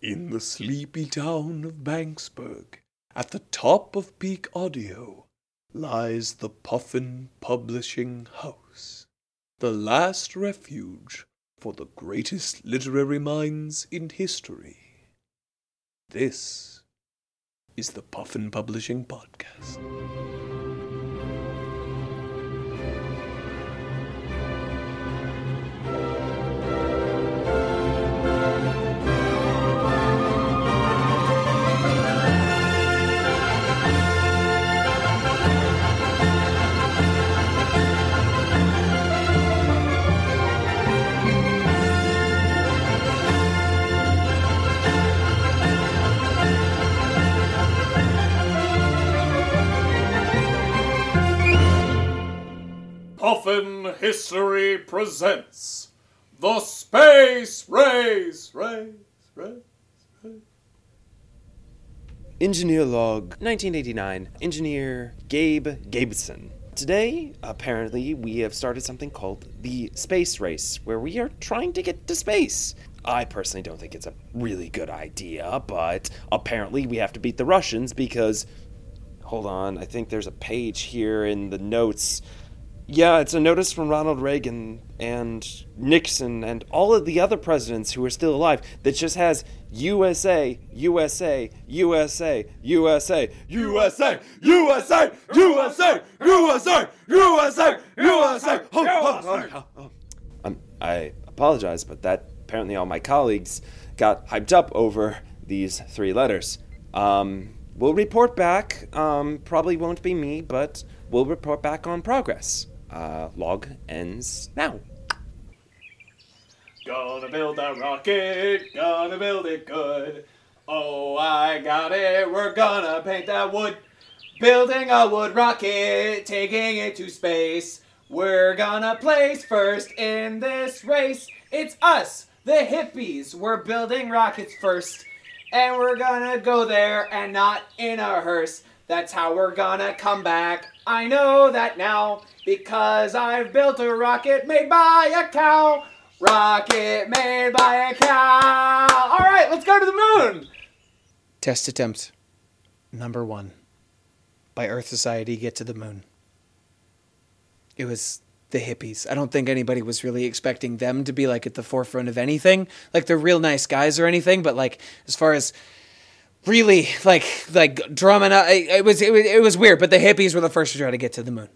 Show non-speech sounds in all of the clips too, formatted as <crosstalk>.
In the sleepy town of Banksburg, at the top of peak audio, lies the Puffin Publishing House, the last refuge for the greatest literary minds in history. This is the Puffin Publishing Podcast. Puffin History presents the Space Race, Race, Race. Engineer Log 1989, Engineer Gabe Gabeson. Today, apparently, we have started something called the Space Race, where we are trying to get to space. I personally don't think it's a really good idea, but apparently we have to beat the Russians because. Hold on, I think there's a page here in the notes. Yeah, it's a notice from Ronald Reagan and Nixon and all of the other presidents who are still alive that just has USA, USA, USA, USA, USA, USA, USA, USA, USA, USA. Oh, oh, oh, oh. Um, I apologize, but that apparently all my colleagues got hyped up over these three letters. Um, we'll report back. Um, probably won't be me, but we'll report back on progress. Uh, log ends now. Gonna build a rocket, gonna build it good. Oh, I got it, we're gonna paint that wood. Building a wood rocket, taking it to space. We're gonna place first in this race. It's us, the hippies. We're building rockets first. And we're gonna go there and not in a hearse. That's how we're gonna come back. I know that now because I've built a rocket made by a cow. Rocket made by a cow. All right, let's go to the moon. Test attempt number one by Earth Society get to the moon. It was the hippies. I don't think anybody was really expecting them to be like at the forefront of anything. Like they're real nice guys or anything, but like as far as really like like drumming up, it, it was it was it was weird. But the hippies were the first to try to get to the moon.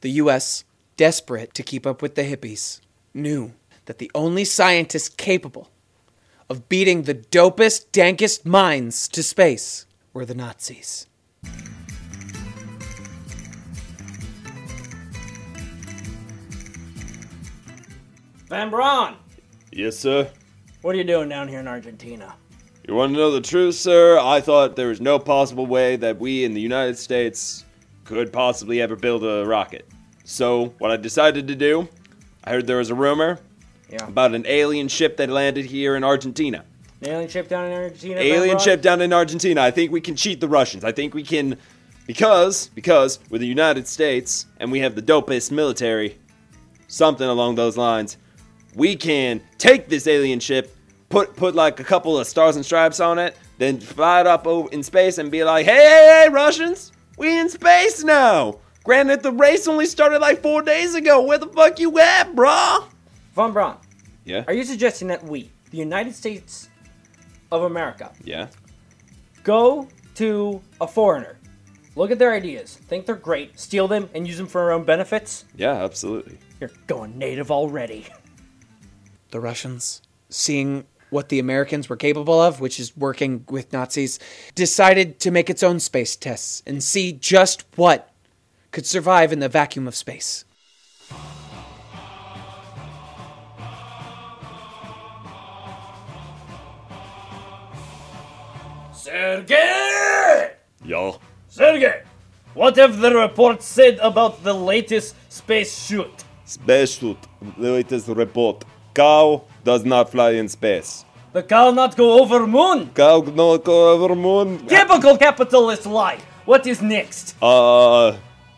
The U.S., desperate to keep up with the hippies, knew that the only scientists capable of beating the dopest, dankest minds to space were the Nazis. Von Braun, Yes, sir. what are you doing down here in Argentina? You want to know the truth, sir? I thought there was no possible way that we in the United States could possibly ever build a rocket. So, what I decided to do, I heard there was a rumor Yeah. about an alien ship that landed here in Argentina. The alien ship down in Argentina? Alien ship down in Argentina. I think we can cheat the Russians. I think we can because because we're the United States and we have the dopest military, something along those lines. We can take this alien ship, put put like a couple of stars and stripes on it, then fly it up over in space and be like, "Hey, hey, hey, Russians, we in space now." Granted, the race only started like four days ago. Where the fuck you at, brah? Von Braun, Yeah. are you suggesting that we, the United States of America, Yeah. go to a foreigner, look at their ideas, think they're great, steal them, and use them for our own benefits? Yeah, absolutely. You're going native already. <laughs> the Russians, seeing what the Americans were capable of, which is working with Nazis, decided to make its own space tests and see just what could survive in the vacuum of space. Sergey! Yo. Sergey! What have the reports said about the latest space shoot? Space suit. Latest report. Cow does not fly in space. The cow not go over moon? Cow not go over moon. Typical capitalist lie. What is next? Uh,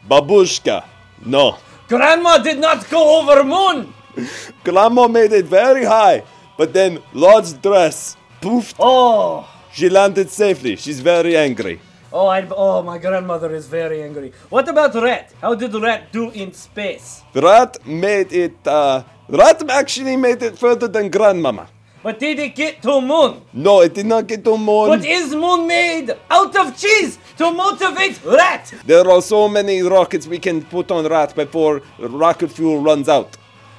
babushka. No. Grandma did not go over moon. <laughs> Grandma made it very high, but then large dress. poofed. Oh, She landed safely. She's very angry. oh, I, oh, my grandmother is very angry. What about Rat? How did Rat do in space? Rat made it, uh, Rat actually made it further than Grandmama. But did it get to moon? No, it did not get to moon. But is moon made out of cheese to motivate Rat? There are so many rockets we can put on Rat before rocket fuel runs out.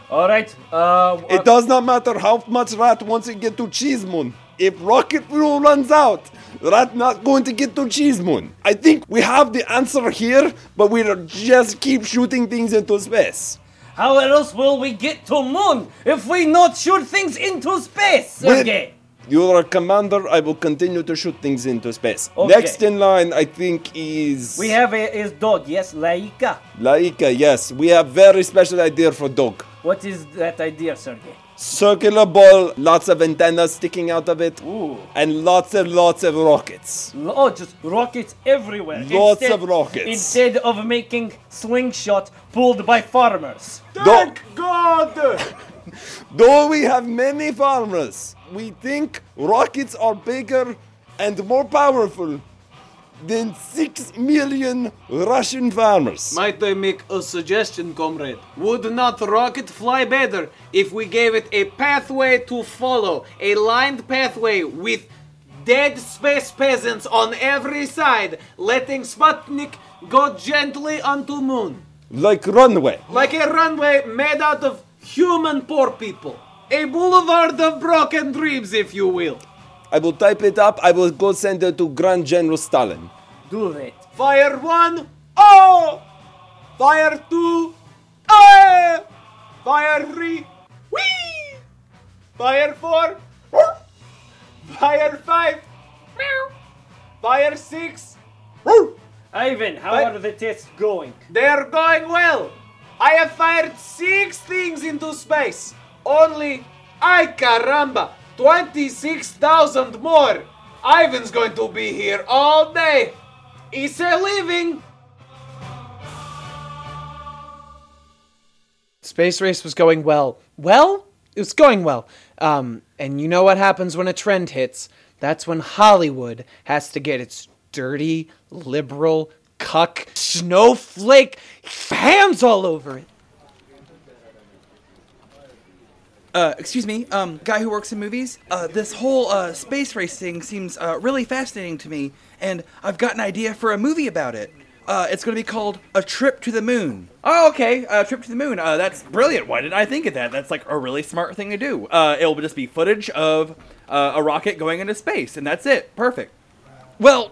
All right. Uh, It does not matter how much Rat wants to get to Cheese Moon. If rocket fuel runs out, Rat not going to get to Cheese Moon. I think we have the answer here, but we just keep shooting things into space. How else will we get to moon if we not shoot things into space. Sergey? You are a commander. I will continue to shoot things into space. Okay. Next in line, I think, is We have a, his dog, yes, Laika. Laika. Yes, we have very special idea for dog. What is that idea, Sergey? Circular ball, lots of antennas sticking out of it, Ooh. and lots and lots of rockets. Oh, just rockets everywhere. Lots of rockets. Instead of making slingshot pulled by farmers. Thank God! Though we have many farmers, we think rockets are bigger and more powerful than six million Russian farmers. Might I make a suggestion, comrade? Would not rocket fly better if we gave it a pathway to follow, a lined pathway with dead space peasants on every side, letting Sputnik go gently onto moon, like runway. like a runway made out of human poor people, a boulevard of broken dreams, if you will. I will type it up. I will go send it to Grand General Stalin. Do it. Fire one, oh! Fire two, oh! Fire three, whee! Fire four, woof! Fire five, meow! Fire six, woof! Ivan, how What? are the tests going? They're going well. I have fired six things into space. Only, ay caramba, 26,000 more. Ivan's going to be here all day. He's a living. Space race was going well. Well, it was going well. Um, and you know what happens when a trend hits? That's when Hollywood has to get its dirty, liberal, cuck, snowflake hands all over it. Uh, excuse me, um, guy who works in movies. Uh, this whole uh, space race thing seems uh, really fascinating to me, and I've got an idea for a movie about it. Uh, it's going to be called A Trip to the Moon. Oh, okay, A Trip to the Moon. Uh, that's brilliant. Why didn't I think of that? That's like a really smart thing to do. Uh, it'll just be footage of uh, a rocket going into space, and that's it. Perfect. Well,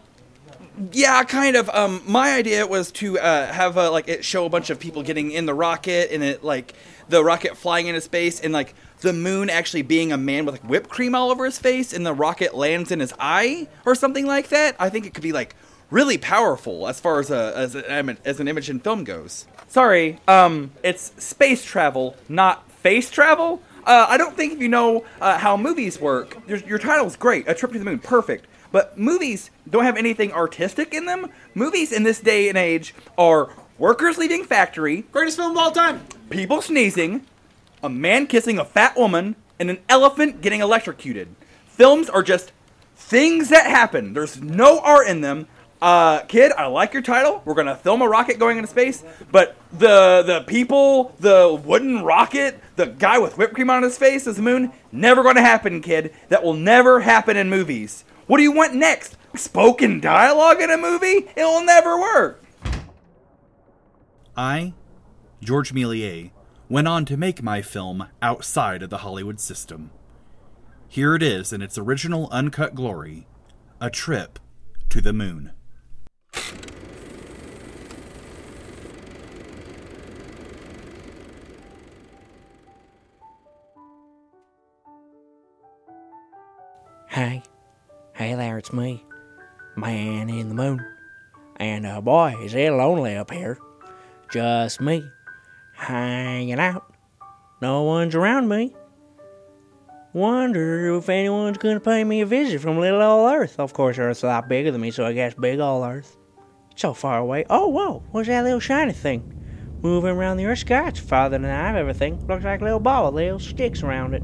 yeah, kind of. Um, my idea was to uh, have uh, like it show a bunch of people getting in the rocket, and it like the rocket flying into space, and like the moon actually being a man with like whipped cream all over his face, and the rocket lands in his eye or something like that. I think it could be like really powerful as far as a as, a, as an image in film goes. Sorry, um, it's space travel, not face travel. Uh, I don't think if you know uh, how movies work, your, your title's great. A Trip to the Moon, perfect. But movies don't have anything artistic in them. Movies in this day and age are workers leaving factory, Greatest film of all time. people sneezing, a man kissing a fat woman, and an elephant getting electrocuted. Films are just things that happen. There's no art in them. Uh, kid, I like your title. We're gonna film a rocket going into space, but the the people, the wooden rocket, the guy with whipped cream on his face as the moon, never gonna happen, kid. That will never happen in movies. What do you want next? Spoken dialogue in a movie? It'll never work. I, George Méliès, went on to make my film outside of the Hollywood system. Here it is in its original uncut glory A Trip to the Moon. Hey, hey there, it's me, Man in the Moon. And uh, boy, is it lonely up here. Just me, hanging out. No one's around me. Wonder if anyone's gonna pay me a visit from little old Earth. Of course, Earth's a lot bigger than me, so I guess big old Earth. So far away. Oh, whoa, what's that little shiny thing? Moving around the Earth sky. It's farther than I've ever think. Looks like a little ball with little sticks around it.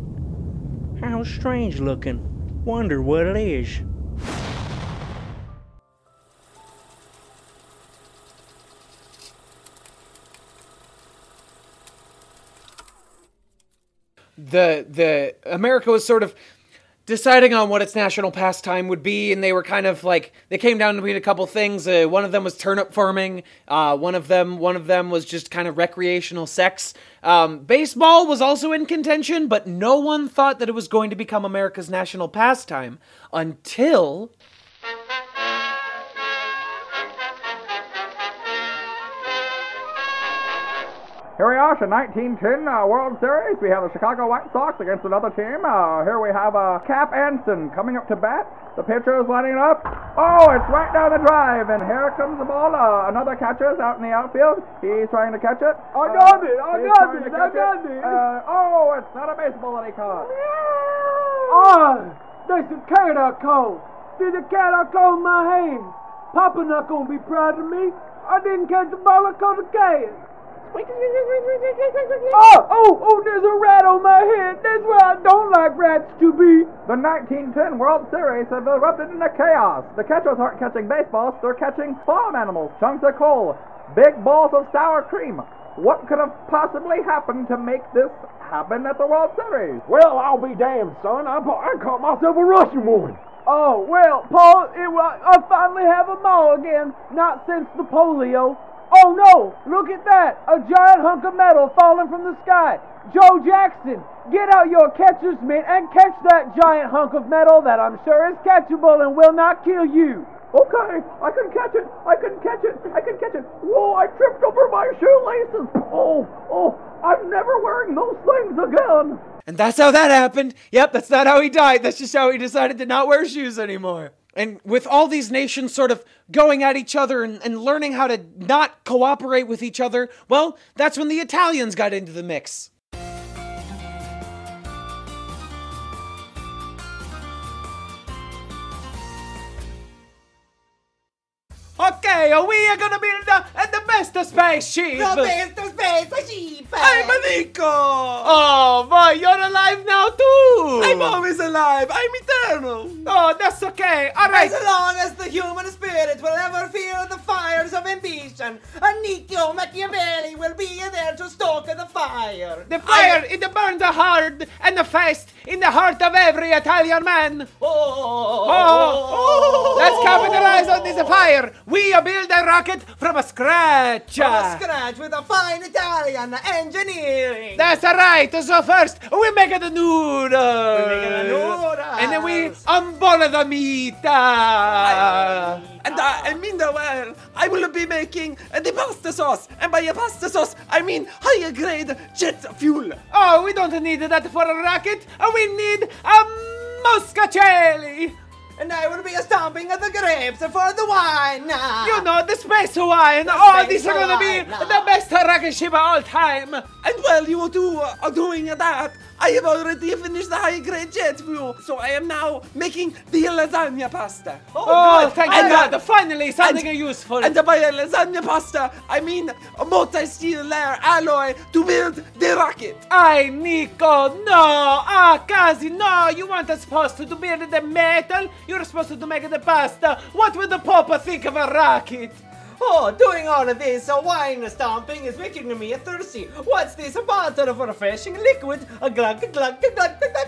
How strange looking. Wonder what it is. The the America was sort of deciding on what its national pastime would be, and they were kind of like they came down to being a couple things. Uh, one of them was turnip farming. Uh, one of them one of them was just kind of recreational sex. Um, baseball was also in contention, but no one thought that it was going to become America's national pastime until Here we are, the 1910 uh, World Series. We have the Chicago White Sox against another team. Uh, here we have uh, Cap Anson coming up to bat. The pitcher is lining it up. Oh, it's right down the drive, and here comes the ball. Uh, another catcher is out in the outfield. He's trying to catch it. I got it, I got it, I got it. it. Uh, oh, it's not a baseball that he caught. Ah, there's a cat I caught. There's a cat I caught in my hand. Papa not gonna be proud of me. I didn't catch the ball, I caught a cat. Oh, oh, oh, there's a rat on my head. That's where I don't like rats to be. The 1910 World Series have erupted into chaos. The catchers aren't catching baseballs, they're catching farm animals, chunks of coal, big balls of sour cream. What could have possibly happened to make this happen at the World Series? Well, I'll be damned, son. I, I caught myself a Russian one. Oh, well, Paul, it, I finally have a mall again. Not since the polio. Oh, no, look at that. A giant hunk of metal falling from the sky. Joe Jackson, get out your catcher's mitt and catch that giant hunk of metal that I'm sure is catchable and will not kill you. Okay, I can catch it. I can catch it. I can catch it. Whoa, I tripped over my shoelaces. Oh, oh, I'm never wearing those things again. And that's how that happened. Yep, that's not how he died. That's just how he decided to not wear shoes anymore. And with all these nations sort of going at each other and, and learning how to not cooperate with each other, well, that's when the Italians got into the mix. Okay, we are gonna build the, uh, the best spaceship. I'm Nico! Oh, boy, you're alive now too. I'm always alive! I'm eternal! Oh, that's okay. All right. As long as the human spirit will ever feel the fires of ambition, a Nico Machiavelli will be there to stoke the fire. The fire, it burns hard and the fast in the heart of every Italian man. Oh! oh, Oh, Oh, let's capitalize on this fire. We build a rocket from a scratch. From scratch with a fine Italian engineering. That's right. So first we make the noodles. We make the noodles. And then we unboil the meat. And uh, I mean the well, I will be making the pasta sauce, and by a pasta sauce, I mean higher grade jet fuel. Oh, we don't need that for a rocket. We need a muscacelli. And I will be a stomping at the grapes for the wine. You know, the space wine. The oh, space these are gonna be the best of all time. And while you two are uh, doing that, I have already finished the high grade jet fuel, so I am now making the lasagna pasta. Oh, thank And, uh, God. Finally, something and- useful. And by a lasagna pasta, I mean a multi-steel layer alloy to build the rocket. Ay, Nico, no! Ah, Kazi, no! You weren't supposed to build the metal. You're supposed to make the pasta. What would the Papa think of a rocket? Oh, doing all of this uh, wine stomping is making me thirsty. What's this bottle of refreshing liquid? A glug, glug, glug, glug, glug, glug.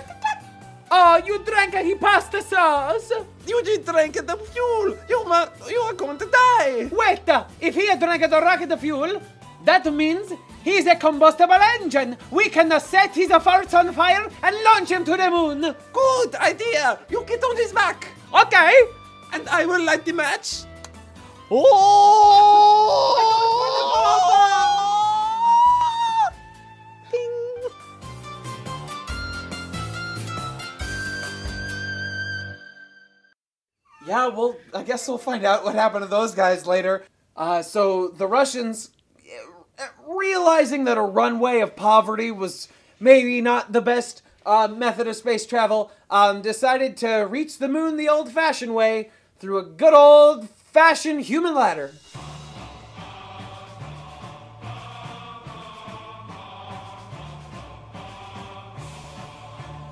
Oh, you drank a pasta sauce? You did drink the fuel. You, ma- you are going to die. Wait, if he drank the rocket fuel, that means he's a combustible engine. We can set his farts on fire and launch him to the moon. Good idea. You get on his back, Okay. and I will light the match. Oh! Yeah, well, I guess we'll find out what happened to those guys later. Uh, so the Russians, uh, realizing that a runway of poverty was maybe not the best uh, method of space travel, um, decided to reach the moon the old-fashioned way through a good old-fashioned human ladder.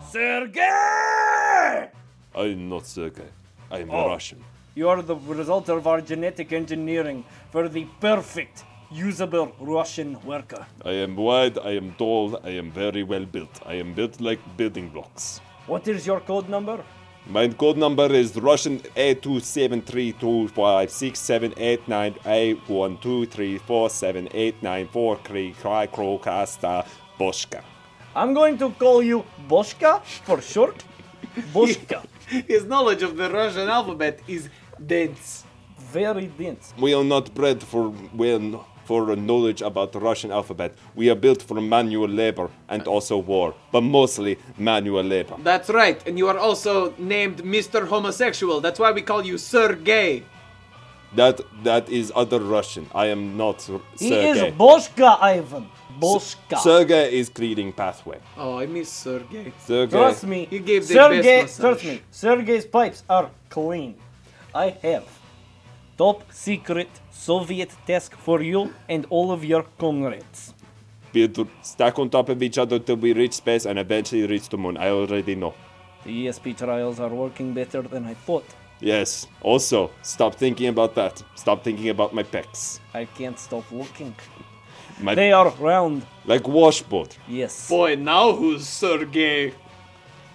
Sergey! I'm not Sergei. I'm Oh. Russian. You are the result of our genetic engineering for the perfect, usable Russian worker. I am wide, I am tall, I am very well built. I am built like building blocks. What is your code number? My code number is Russian A two seven three two five six seven eight nine A one two three four seven eight nine four Kri Kri Krokasta. I'm going to call you Boshka for short. Boshka. His knowledge of the Russian alphabet is dense. Very dense. We are not bred for well for knowledge about the Russian alphabet. We are built for manual labor and also war, but mostly manual labor. That's right, and you are also named Mr. Homosexual. That's why we call you Sir Gay. That that is other Russian. I am not Ser- He is Boshka Ivan. Boshka. Sergei is creating pathway. Oh, I miss Sergey. Sergei. Trust me. You gave the Sergey, best trust me. Sergey's pipes are clean. I have top secret Soviet task for you and all of your comrades. We have to stack on top of each other till we reach space and eventually reach the moon. I already know. The ESP trials are working better than I thought. Yes. Also, stop thinking about that. Stop thinking about my pecs. I can't stop looking. My They are round. like washboard. Yes. Boy, now who's Sergey?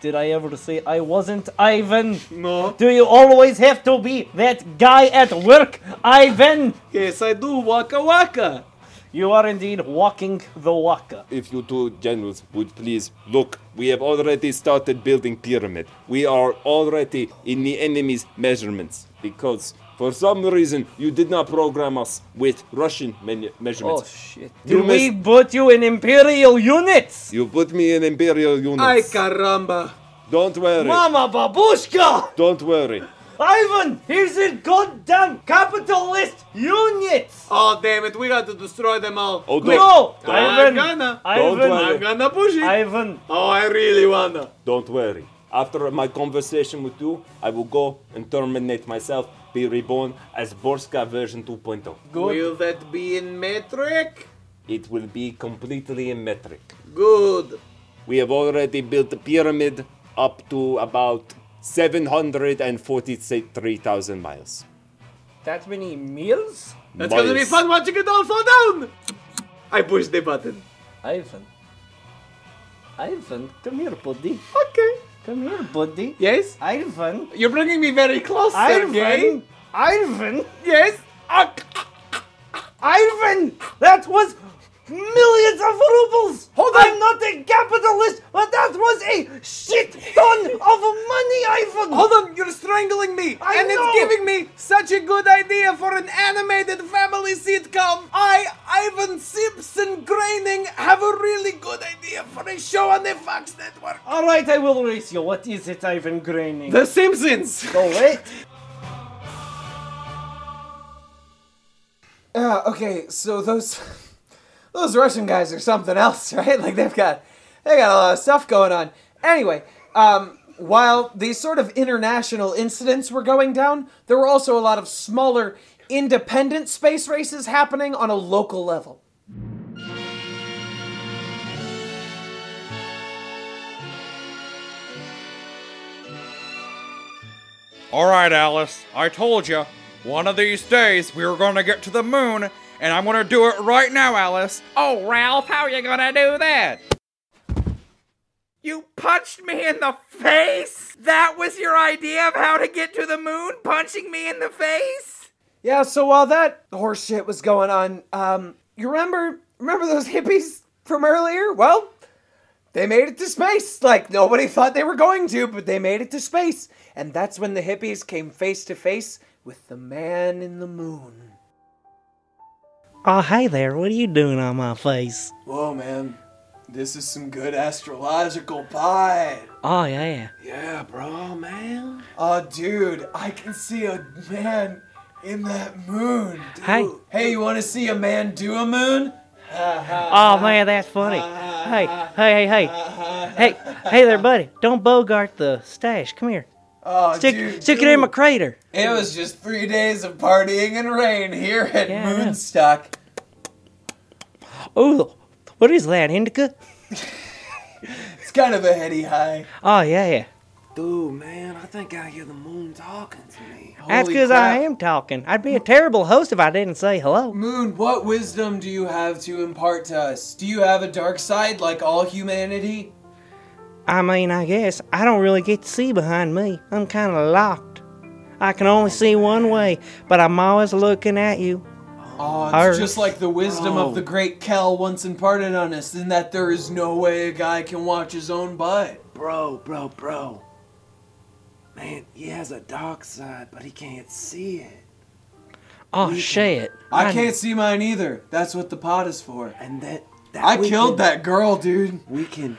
Did I ever say I wasn't Ivan? No. Do you always have to be that guy at work, Ivan? Yes, I do. Waka waka. You are indeed walking the waka. If you two generals would please look, we have already started building pyramid. We are already in the enemy's measurements because for some reason you did not program us with Russian men- Oh measurements. shit. You Did we put you in Imperial units? you put me in imperial units. Ay caramba. Don't worry. Mama babushka! Don't worry. Ivan, here's a goddamn capitalist units! Oh damn it, we got to destroy them all. Oh, Quick. don't- No! I'm Ivan! gonna. Don't Ivan! worry. I'm gonna push it. Ivan! Oh, I really wanna. Don't worry. After my conversation with you, I will go and terminate myself, be reborn as Borska version 2.0. Will that be in metric? It will be completely in metric. Good. We have already built the pyramid up to about 743,000 miles. That many meals? That's gonna be fun watching it all fall down. I pushed the button. Ivan. Ivan, come here, buddy. Okay. Come here, buddy. Yes? Ivan. You're bringing me very close, Sergey. Ivan. Ivan. Yes? Ah. Ivan! That was millions of rubles! Hold on. I'm on. not a capitalist, but that was a shit ton of money, Ivan! Hold on, you're strangling me. I and know. it's giving me such a good idea for an animated family sitcom. I, Ivan Simpson Groening, have a really good idea for a show on the Fox Network. All right, I will race you. What is it, Ivan Groening? The Simpsons. Go wait. Uh, okay, so those those Russian guys are something else, <laughs> right? Like they've got they got a lot of stuff going on. Anyway, um, while these sort of international incidents were going down, there were also a lot of smaller independent space races happening on a local level. All right, Alice, I told you. One of these days we were going to get to the moon, and I'm to do it right now, Alice. Oh, Ralph, how are you to do that? You punched me in the face? That was your idea of how to get to the moon? Punching me in the face? Yeah, so while that horse shit was going on, um, you remember remember those hippies from earlier? Well, they made it to space. Like nobody thought they were going to, but they made it to space. And that's when the hippies came face to face with the man in the moon. Oh, hey there, what are you doing on my face? Whoa, man. This is some good astrological pie. Oh, yeah. Yeah, bro, man. Oh, dude, I can see a man in that moon. Dude. Hey. Hey, you want to see a man do a moon? <laughs> Oh, man, that's funny. Hey, hey, hey, hey. <laughs> Hey, hey there, buddy. Don't bogart the stash. Come here. Oh, Stick, dude, stick it in my crater. It was just three days of partying and rain here at Yeah, I know. Moonstock. Ooh, what is that, indica? <laughs> It's kind of a heady high. Oh, yeah, yeah. Dude, man, I think I hear the moon talking to me. That's Holy because I crap. am talking. I'd be a terrible host if I didn't say hello. Moon, what wisdom do you have to impart to us? Do you have a dark side like all humanity? I mean, I guess I don't really get to see behind me. I'm kind of locked. I can only see one way, but I'm always looking at you. Oh, it's Arf. just like the wisdom Bro. of the oh. great Kel once imparted on us, in that there is no way a guy can watch his own butt. Bro, bro, bro. Man, he has a dark side, but he can't see it. Oh shit! I can't see mine either. That's what the pot is for. And that, that I killed can- that girl, dude. We can.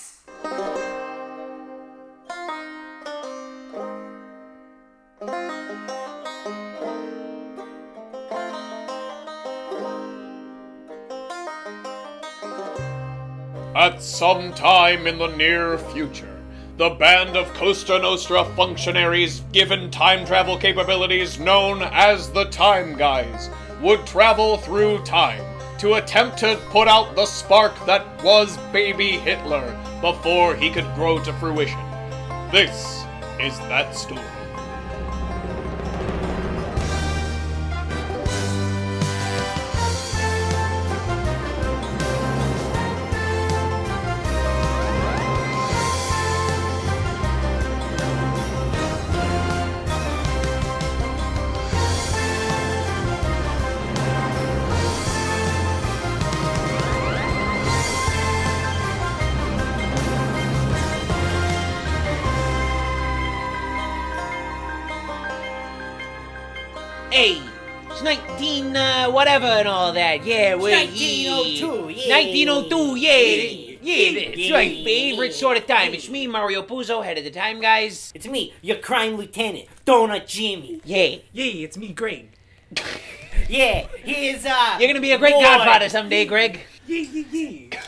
At some time in the near future, the band of Costa Nostra functionaries given time travel capabilities known as the Time Guys would travel through time to attempt to put out the spark that was baby Hitler before he could grow to fruition. This is that story. Whatever and all that. Yeah, we're. 1902, yeah. 1902, yeah. Yeah, it's Yeah. my favorite sort of time. It's me, Mario Puzo, head of the time, guys. It's me, your crime lieutenant, Donut Jimmy. Yeah. Yeah, it's me, Greg. <laughs> Yeah, here's uh. You're gonna be a great boy. godfather someday, Greg. Yeah, yeah, yeah.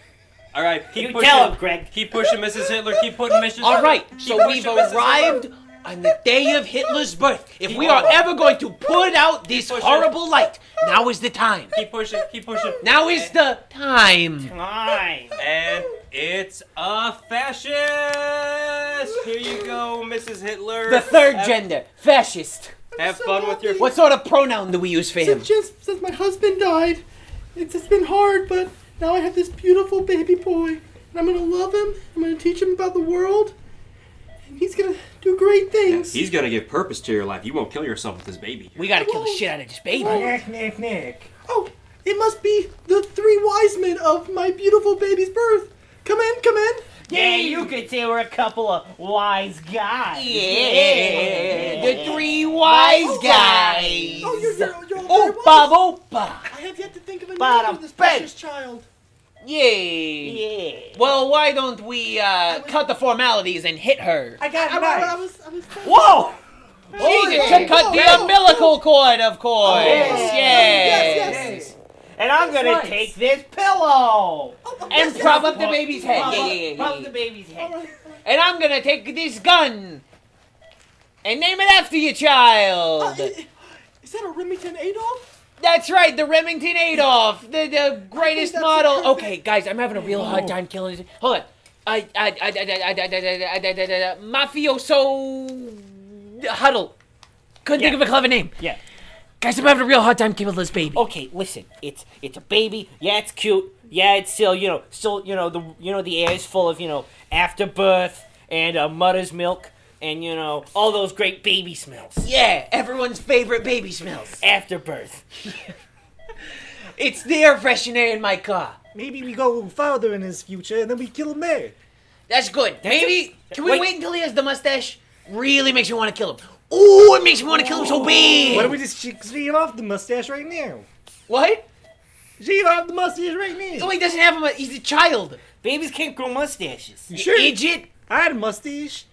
<laughs> All right, keep You pushing. tell him, Greg. Keep pushing, Mrs. Hitler. Keep putting Mrs. Hitler. All right, so we've arrived on the day of Hitler's birth. If we are ever going to put out this pushing. horrible light, now is the time. Keep pushing. Keep pushing. Now is the time. Time. And it's a fascist. Here you go, Mrs. Hitler. The third Have- gender, fascist. Have fun with your. What sort of pronoun do we use for him? Just since my husband died, it's just been hard, but now I have this beautiful baby boy. And I'm gonna love him. I'm gonna teach him about the world. And he's gonna do great things. He's gonna give purpose to your life. You won't kill yourself with this baby. We gotta kill the shit out of this baby. Nick, Nick, Nick. Oh, it must be the three wise men of my beautiful baby's birth. Come in, come in. Yeah, you could say we're a couple of wise guys. Yeah, the three wise oh. guys. Oh, you're, you're, you're all very Opa, wise. opa. I have yet to think of a name Bada for this precious child. Yay. Yeah. Well, why don't we uh, cut the formalities and hit her? I got I, a I, I knife. was, I was. Whoa! Jesus, yeah. to cut Whoa, the whoa, umbilical cord, of course. yes, yes. yes. And I'm gonna nice. take this pillow. And prop up the baby's head. Prop Yeah, up- yeah, yeah, prop yeah. the baby's head. And I'm gonna take this gun and name it after your child. Is that a Remington Adolf? That's right, the Remington Adolf, the, the greatest model. Okay, guys, I'm having a real hard time killing it. Hold on. I, I, I, I, I, I, mafioso huddle. Couldn't think of a clever name. Yeah. Guys, I'm having a real hard time keeping this baby. Okay, listen. It's it's a baby. Yeah, it's cute. Yeah, it's still you know still you know the you know the air is full of you know afterbirth and uh, mother's milk and you know all those great baby smells. Yeah, everyone's favorite baby smells. Afterbirth. <laughs> It's the air freshener in my car. Maybe we go farther in his future and then we kill him there. That's good. Maybe can we wait. wait until he has the mustache? Really makes me want to kill him. Ooh, it makes me want to kill him so bad. Why don't we just sh- shave off the mustache right now? What? Shave off the mustache right now. Oh, he doesn't have a. He's a child. Babies can't grow mustaches. You sure? Idiot. I had a mustache.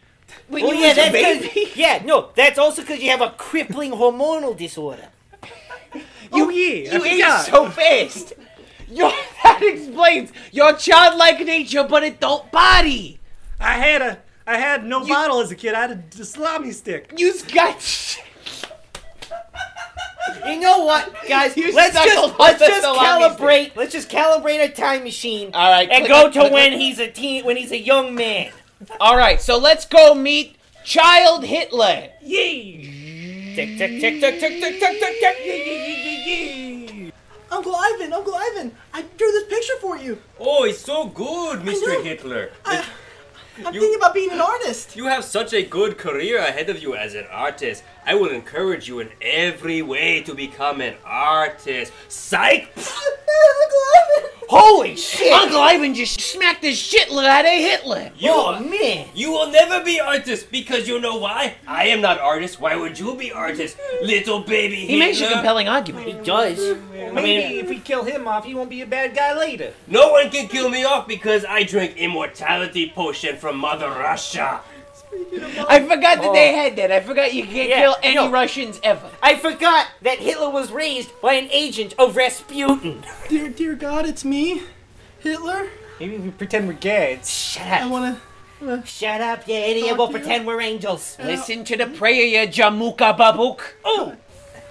Well, oh, you Oh, yeah, was a that's baby? <laughs> yeah, no, that's also because you have a crippling hormonal disorder. <laughs> Oh, you, yeah, you forgot. so fast. Your, <laughs> that explains your childlike nature, but adult body. I had a I had no bottle as a kid. I had a salami stick. You got. You know what, guys? You let's just let's just calibrate. Let's just calibrate a time machine. All right, and go click, to when click. he's a teen, when he's a young man. All right, so let's go meet Child Hitler. Yay! Tick tick tick tick tick tick tick tick tick. Yee, yee, yee, yee, yee. Uncle Ivan, Uncle Ivan, I drew this picture for you. Oh, it's so good, know. Mr. Hitler. I'm thinking about being an artist. You have such a good career ahead of you as an artist. I will encourage you in every way to become an artist. Psych! <laughs> Holy shit! Uncle Ivan just smacked the shitload out of Hitler. You, Oh man! You will never be artist because you know why? I am not artist. Why would you be artist, little baby He makes a compelling argument. He does. Maybe I mean, if we kill him off, he won't be a bad guy later. No one can kill me off because I drink immortality potion from Mother Russia. I forgot that they oh. had that. I forgot you can't Yeah, kill any no. Russians ever. I forgot that Hitler was raised by an agent of Rasputin. Dear, dear God, it's me, Hitler. Maybe we pretend we're gads. Shut I up! wanna. wanna Shut up, you idiot! We'll to you. pretend we're angels. Listen to the prayer, you Jamuka Babuk. Oh,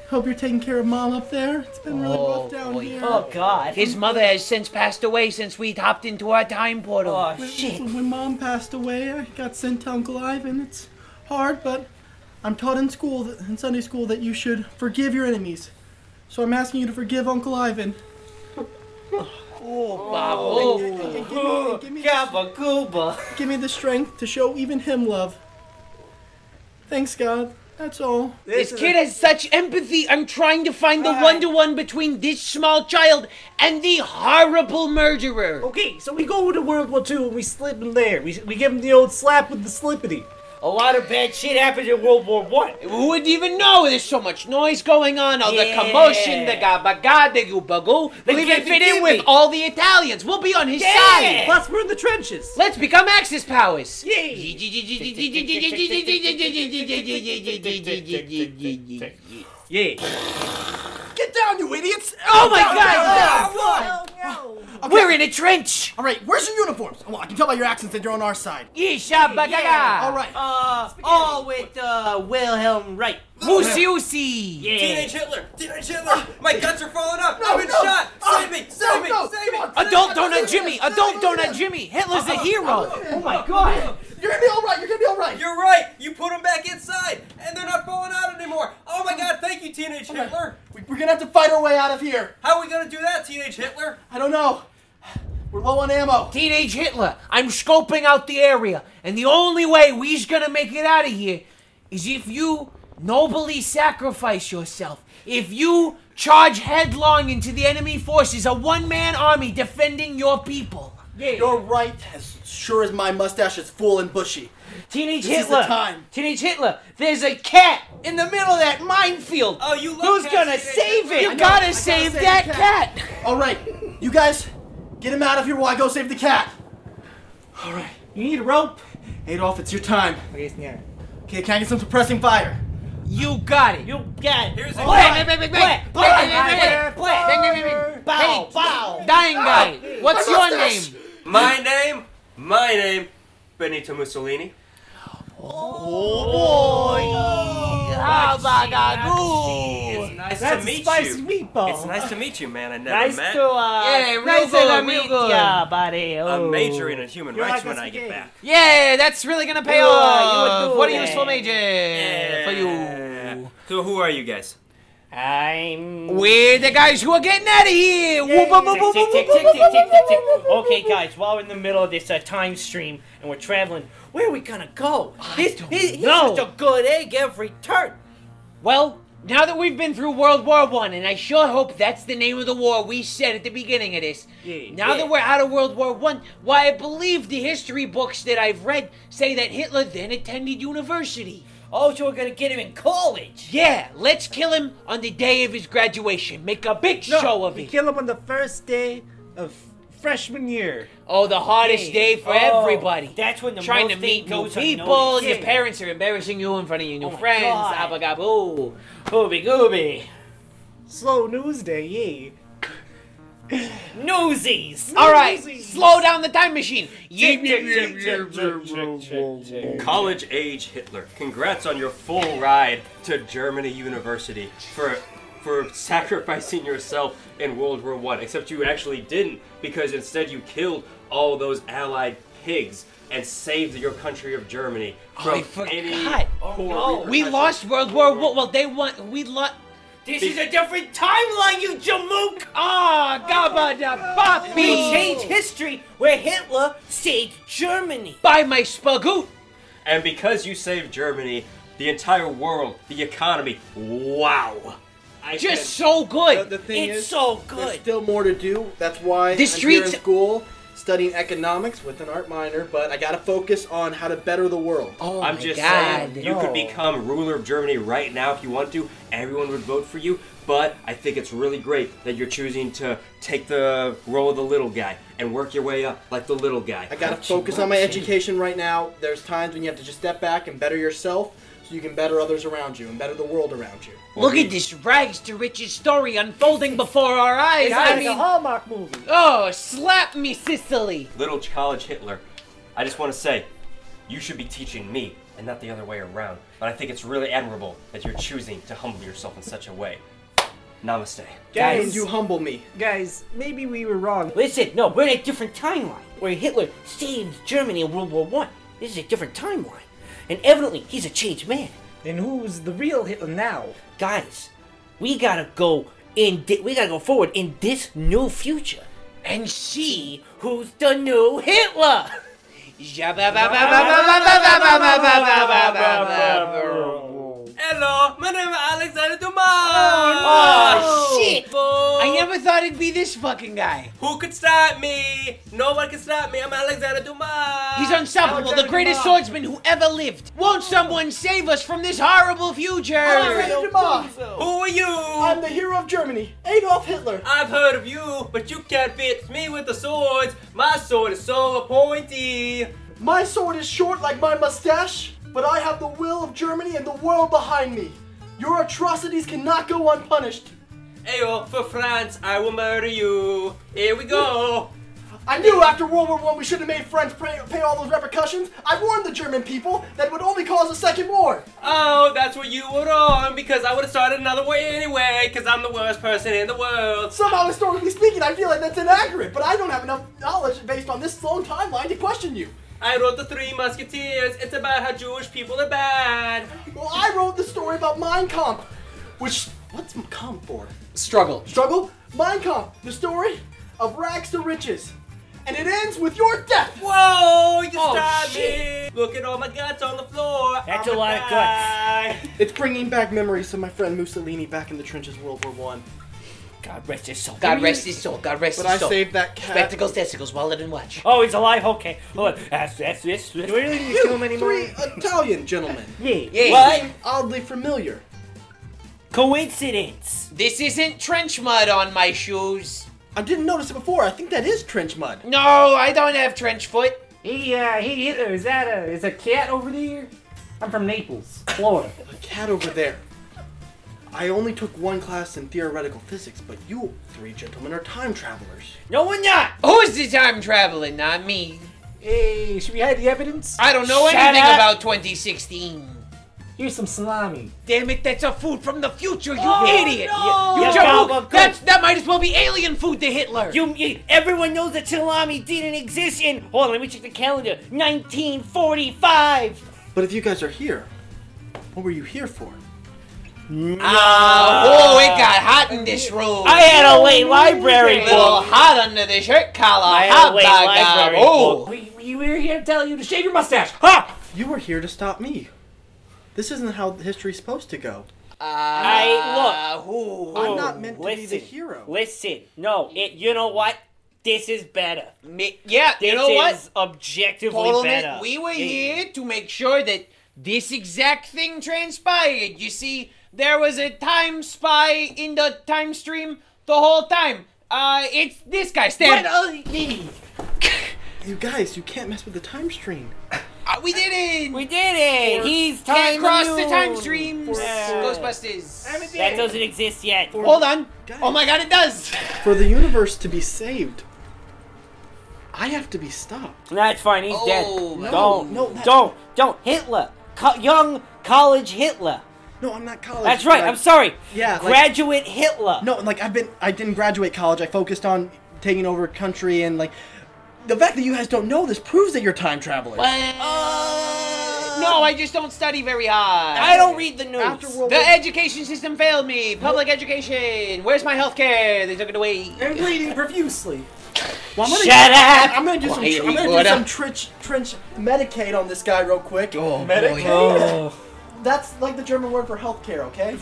hope you're taking care of Mom up there. It's been really Oh, rough down boy. here. oh God! His mother has since passed away since we hopped into our time portal. Oh When- shit! When Mom passed away, I got sent to Uncle Ivan. It's hard, but I'm taught in school, that, in Sunday school, that you should forgive your enemies. So I'm asking you to forgive Uncle Ivan. Oh, Babu. And, and give, me, and give, me the, Gabagoba. give me the oh, strength to show even him love. Thanks, God. That's all. This kid has such empathy. I'm trying to find the one to one between this small child and the horrible murderer. Okay, so we go to World War II and we slip in there. We, we give him the old slap with the slippity. A lot of bad shit happened in World War One. Who would even know? There's so much noise going on, all the Yeah. commotion, the gabaga, the gubago. We'll even fit in with all the Italians. We'll be on his Yeah. side. Plus, we're in the trenches. Let's become Axis powers. Yeah. <laughs> <laughs> <laughs> Get down, you idiots! Oh my Down, God! down, down. We're in a trench. All right, where's your uniforms? Well, I can tell by your accents that you're on our side. Yesha bagaga. All right. Uh, all with uh, Wilhelm Wright. Musi usi. Yeah. Teenage Hitler! Teenage Hitler! My guts are falling up! No, I've been no. shot! Ah, Save me! no, Save me! no, Save me! on. Adult donut Jimmy. Adult donut Jimmy. Hitler's a hero. Oh my God! You're gonna be all right. You're gonna be all right. You're right! You put them back inside, and they're not falling out anymore! Oh my god, thank you, Teenage Hitler! We- We're gonna have to fight our way out of here. How are we gonna do that, Teenage Hitler? I don't know. We're low on ammo. Teenage Hitler. I'm scoping out the area, and the only way we's gonna make it out of here is if you nobly sacrifice yourself. If you charge headlong into the enemy forces, a one-man army defending your people. Yeah. You're right. As sure as my mustache is full and bushy. Teenage This is Hitler. the time. Teenage Hitler. There's a cat in the middle of that minefield. Oh, you love Who's cats, gonna save it? You know, gotta gotta save save that cat. cat. All right, you guys, get him out of here while I go save the cat. All right, You need a rope? Adolf, it's your time. Okay, yeah. Okay, can I get some suppressing fire? You got it. You got it. Here's a Play, gun. play, play, play, play, play, play. Bow, Hey, bow. dying guy. What's My your mustache. name? My name? My name? Benito Mussolini. Oh, Habagagoo. It's nice That's to meet spicy you. meatball. It's nice to meet you, man. I never Nice met. to uh, Yeah, real nice good, to real meet good. ya, buddy. I'm Oh. majoring in human You're rights like when I get again. back. Yeah, that's really gonna pay You are- off. are What a good. useful major for you. So who are you guys? I'm. We're the guys who are getting out of here. Okay, guys, while we're in the middle of this uh, time stream and we're traveling, where are we gonna go? He's, he's, such a good egg every turn. Well, now that we've been through World War One, and I sure hope that's the name of the war we said at the beginning of this. Yeah. Now that we're out of World War One, why I believe the history books that I've read say that Hitler then attended university. Oh, so we're gonna get him in college. Yeah, let's kill him on the day of his graduation. Make a big show of we it. kill him on the first day of freshman year. Oh, the hardest day for Oh, everybody. That's when the Trying to most meet thing new goes people. unnoticed. Your parents are embarrassing you in front of your new Oh my friends. God. Abagaboo. Gooby gooby. Slow news day, yeah. Newsies. All right, slow down the time machine. College age Hitler, congrats on your full ride to Germany University for for sacrificing yourself in World War One. Except you actually didn't, because instead you killed all those Allied pigs and saved your country of Germany from I forgot. any Oh, no. We lost World War One. Well, they won. We lost. This is a different timeline, you jamook. Ah, gabba da We change history where Hitler saved Germany. By my spagoot. And because you saved Germany, the entire world, the economy, wow. I Just can- so good. The thing It's is, so there's good. still more to do. That's why The I'm here in streets- school studying economics with an art minor. But I gotta focus on how to better the world. Oh I'm my just God. saying, you could become ruler of Germany right now if you want to. Everyone would vote for you. But I think it's really great that you're choosing to take the role of the little guy and work your way up like the little guy. I gotta focus on my education right now. There's times when you have to just step back and better yourself, so you can better others around you and better the world around you. Look at this rags to riches story unfolding before our eyes. It's I like a mean, Hallmark movie. oh, slap me, Sicily. Little college Hitler. I just want to say, you should be teaching me and not the other way around. But I think it's really admirable that you're choosing to humble yourself in such a way. Namaste. Guys, you humble me. guys, maybe we were wrong. Listen, no, we're in a different timeline where Hitler saved Germany in World War One. This is a different timeline, and evidently he's a changed man. Then who's the real Hitler now? Guys, we gotta go in. Di- we gotta go forward in this new future And she. see who's the new Hitler. Hello, my name is Alexander Dumas. Oh, shit. Boy. I never thought it'd be this fucking guy. Who could stop me? No one can stop me. I'm Alexander Dumas. He's unstoppable, the greatest swordsman who ever lived. Won't someone save us from this horrible future? Who are you? I'm the hero of Germany, Adolf Hitler. I've heard of you, but you can't beat me with the swords. My sword is so pointy. My sword is short like my mustache, but I have the will of Germany and the world behind me. Your atrocities cannot go unpunished. Ayo, for France, I will murder you. Here we go. I knew after World War One we shouldn't have made France pay, pay all those repercussions. I warned the German people that it would only cause a second war. Oh, that's where you were wrong because I would have started another way anyway because I'm the worst person in the world. Somehow, historically speaking, I feel like that's inaccurate, but I don't have enough knowledge based on this long timeline to question you. I wrote the Three Musketeers. It's about how Jewish people are bad. Well, I wrote the story about Mein Kampf, which what's Kampf for? Struggle. Struggle? Mein Kampf, the story of rags to riches, and it ends with your death. Whoa, you Oh, stabbed shit. me. Look at all my guts on the floor. That's I'm a lot of guts. It's bringing back memories of my friend Mussolini back in the trenches, World War One. God rest his soul. God rest his soul. God rest But his soul. But I saved that cat. Spectacles, testicles, wallet, and watch. Oh, he's alive. Okay. Hold on. That's that's this. Do we really need to kill him anymore? Three Italian gentlemen. Yeah. Yeah. What? Oddly familiar. Coincidence. This isn't trench mud on my shoes. I didn't notice it before. I think that is trench mud. No, I don't have trench foot. Hey, uh, hey, Hitler, is that a is a cat over there? I'm from Naples, Florida. A cat over there. I only took one class in theoretical physics, but you three gentlemen are time travelers. No, we're not. Who's the time traveling? Not me. Hey, should we hide the evidence? I don't know Shut anything up. about 2016. Here's some salami. Damn it, that's a food from the future, you Oh, idiot! no. You Yeah, jamoke, that's, that might as well be alien food to Hitler! You, you, everyone knows that salami didn't exist in. Hold on, let me check the calendar. 1945. But if you guys are here, what were you here for? Ah, oh, it got hot in this room. I had a late library a little hot under the shirt collar. I had Hot a late library God. Oh, We, we were here to tell you to shave your mustache. Ha! You were here to stop me. This isn't how history's supposed to go. I look. Who? I'm not meant to be listen, the hero. Listen, no, it. You know what? This is better. Me, yeah, This you know what? is objectively Totally. better. We were It- here to make sure that this exact thing transpired. You see, there was a time spy in the time stream the whole time. Uh, it's this guy, Stan. You guys, you can't mess with the time stream. Uh, we did it. We did it. He's Can't time cross the immune. time streams. Yeah. Ghostbusters. That doesn't exist yet. Hold on. Oh my God, it does. For the universe to be saved, I have to be stopped. That's fine. He's dead. Oh, no, don't, no, that- don't, don't. Hitler, Co- young college Hitler. No, I'm not college. That's right. like- I'm sorry. Yeah, like- graduate Hitler. No, like I've been, I didn't graduate college. I focused on taking over country and like the fact that you guys don't know this proves that you're time travelers. Uh, no, I just don't study very hard. I don't read the news. After World The War- education system failed me. Public education. Where's my health care? They took it away. I'm bleeding profusely. Well, I'm gonna, Shut up! I'm gonna do some. Why, I'm gonna do some up? trench, trench Medicaid on this guy real quick. Oh, Medicaid. Oh. <laughs> That's like the German word for healthcare. Okay.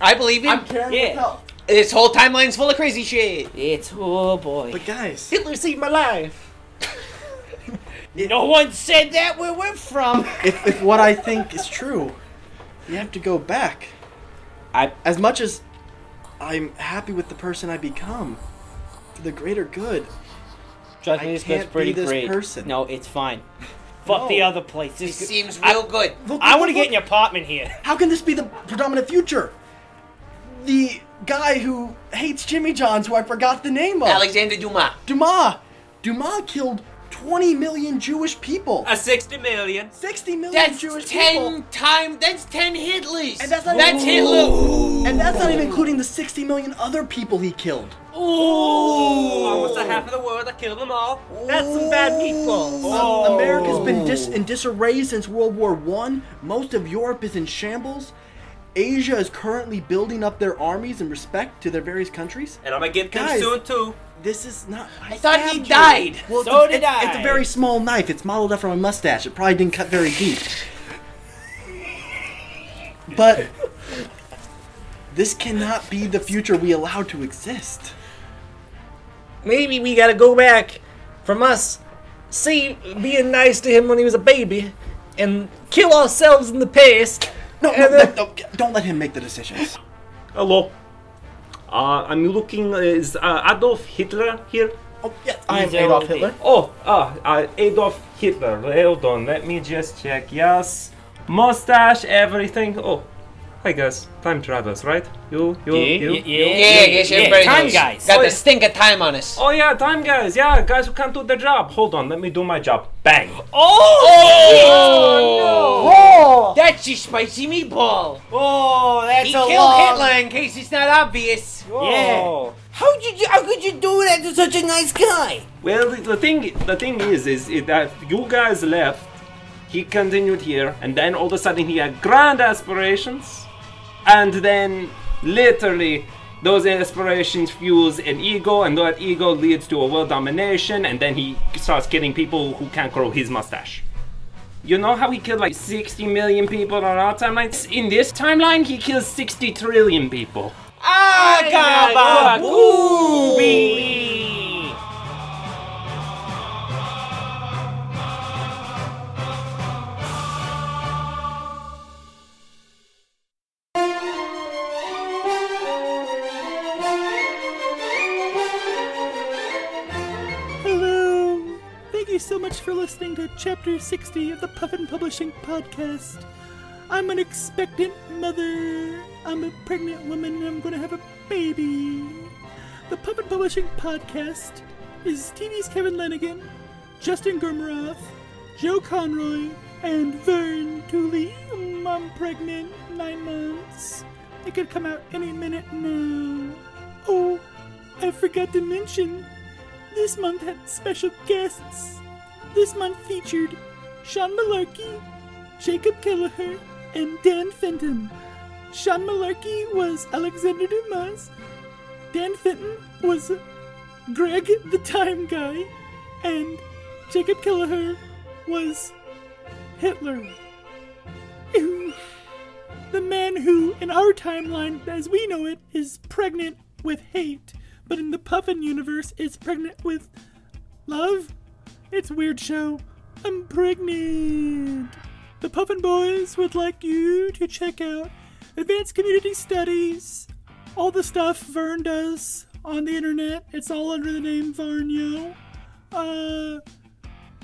I believe it. I'm caring Yeah. with health. This whole timeline's full of crazy shit. It's oh boy. But guys, Hitler saved my life. <laughs> no one said that where we're from. <laughs> if, if what I think is true, you have to go back. I As much as I'm happy with the person I become, for the greater good. trust I me, this can't goes pretty be this great. person. No, it's fine. <laughs> Fuck No. the other place. This This seems I- real good. Look, I look, want to look, get in your apartment here. How can this be the predominant future? The guy who hates Jimmy John's, who I forgot the name of. Alexander Dumas. Dumas. Dumas killed 20 million Jewish people. A 60 million. 60 million That's Jewish ten people. time. That's ten Hitlers. And that's not that's even- Hitler. And that's not even including the 60 million other people he killed. Ooh, almost a half of the world. I killed them all. That's some bad people. Uh, America's been dis- in disarray since World War One. Most of Europe is in shambles. Asia is currently building up their armies in respect to their various countries. And I'm gonna get them Guys. soon too. This is not. I thought he stabbed you. died. Well, So it's, did it's, It's I. a very small knife. It's modeled after my mustache. It probably didn't cut very deep. But this cannot be the future we allow to exist. Maybe we gotta go back from us, see, being nice to him when he was a baby, and kill ourselves in the past. No, no, And no, no, don't let him make the decisions. Hello. Uh, I'm looking. Uh, is uh, Adolf Hitler here? Oh, yes, I am Adolf Hitler. Oh, ah, uh, Adolf Hitler. Hold on, let me just check. Yes, mustache, everything. Oh, hi guys, time travels, right? You, you, Yeah, you. yeah, you? Yeah, I guess yeah, everybody time knows. guys. Got Oh, the yeah. stink of time on us. Oh yeah, time guys. Yeah, guys who can't do their job. Hold on, let me do my job. Bang. Oh, Oh, oh, oh That's a spicy meatball. oh, that's He a killed long- Hitler in case it's not obvious. Yeah. How did you? How could you do that to such a nice guy? Well, the, the thing, the thing is, is it, that you guys left. He continued here, and then all of a sudden he had grand aspirations, and then literally those aspirations fuels an ego, and that ego leads to a world domination, and then he starts killing people who can't grow his mustache. You know how he killed like 60 million people on our timeline? In this timeline, he kills 60 trillion people. Ah, Booby. You so much for listening to Chapter 60 of the Puffin Publishing Podcast. I'm an expectant mother. I'm a pregnant woman and I'm gonna have a baby. The Puffin Publishing Podcast is TV's Kevin Lanigan, Justin Gurmaroth, Joe Conroy, and Vern Tooley. I'm pregnant, nine months. It could come out any minute now. Oh, I forgot to mention, this month had special guests. This month featured Sean Malarkey, Jacob Kelleher, and Dan Fenton. Sean Malarkey was Alexander Dumas. Dan Fenton was Greg the Time Guy. And Jacob Kelleher was Hitler. The man who, in our timeline, as we know it, is pregnant with hate, but in the Puffin universe, is pregnant with love. It's weird show. I'm pregnant. The Puffin Boys would like you to check out Advanced Community Studies, all the stuff Vern does on the internet. It's all under the name Varnio. Uh,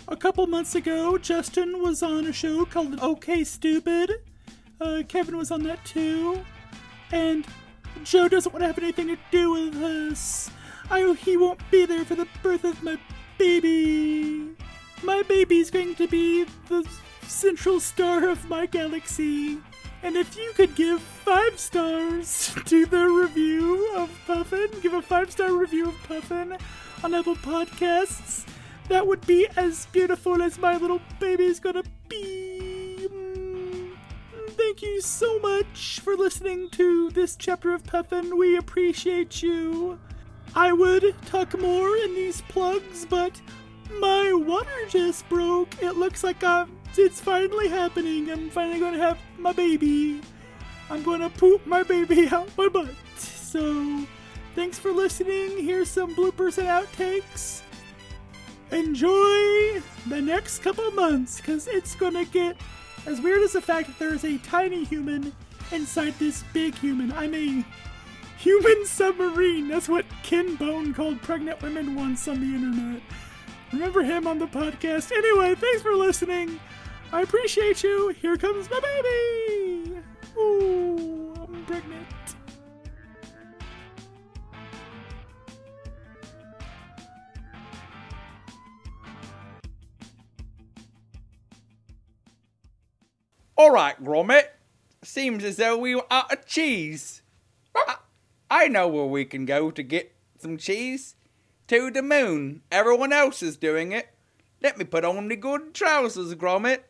a couple months ago, Justin was on a show called OK Stupid. Uh, Kevin was on that too. And Joe doesn't want to have anything to do with us. I he won't be there for the birth of my baby. My baby's going to be the central star of my galaxy. And if you could give five stars <laughs> to the review of Puffin, give a five star review of Puffin on Apple Podcasts, that would be as beautiful as my little baby's gonna be. Mm, Thank you so much for listening to this chapter of Puffin. We appreciate you. I would tuck more in these plugs, but my water just broke. It looks like I'm, it's finally happening. I'm finally going to have my baby. I'm going to poop my baby <laughs> out my butt. So, thanks for listening. Here's some bloopers and outtakes. Enjoy the next couple months because it's going to get as weird as the fact that there's a tiny human inside this big human. I'm a human submarine. That's what Ken Bone called pregnant women once on the internet. Remember him on the podcast. Anyway, thanks for listening. I appreciate you. Here comes my baby. Ooh, I'm pregnant. All right, Gromit. Seems as though we were out of cheese. I, know where we can go to get some cheese. To the moon. Everyone else is doing it. Let me put on the good trousers, Gromit.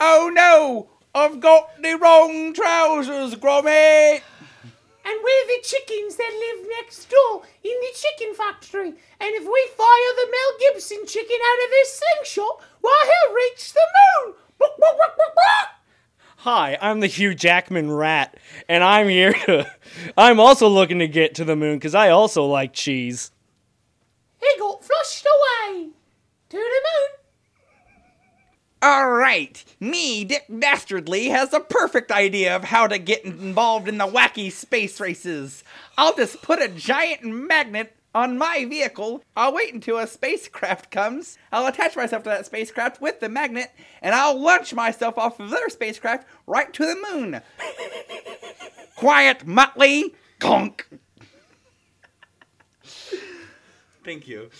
Oh no! I've got the wrong trousers, Gromit! And we're the chickens that live next door in the chicken factory. And if we fire the Mel Gibson chicken out of his slingshot, why he'll reach the moon. Hi, I'm the Hugh Jackman rat, and I'm here to. I'm also looking to get to the moon because I also like cheese. He got flushed away to the moon. All right, me, Dick Dastardly, has a perfect idea of how to get involved in the wacky space races. I'll just put a giant magnet on my vehicle. I'll wait until a spacecraft comes. I'll attach myself to that spacecraft with the magnet, and I'll launch myself off of their spacecraft right to the moon. <laughs> Quiet, Muttley! Conk! Thank you.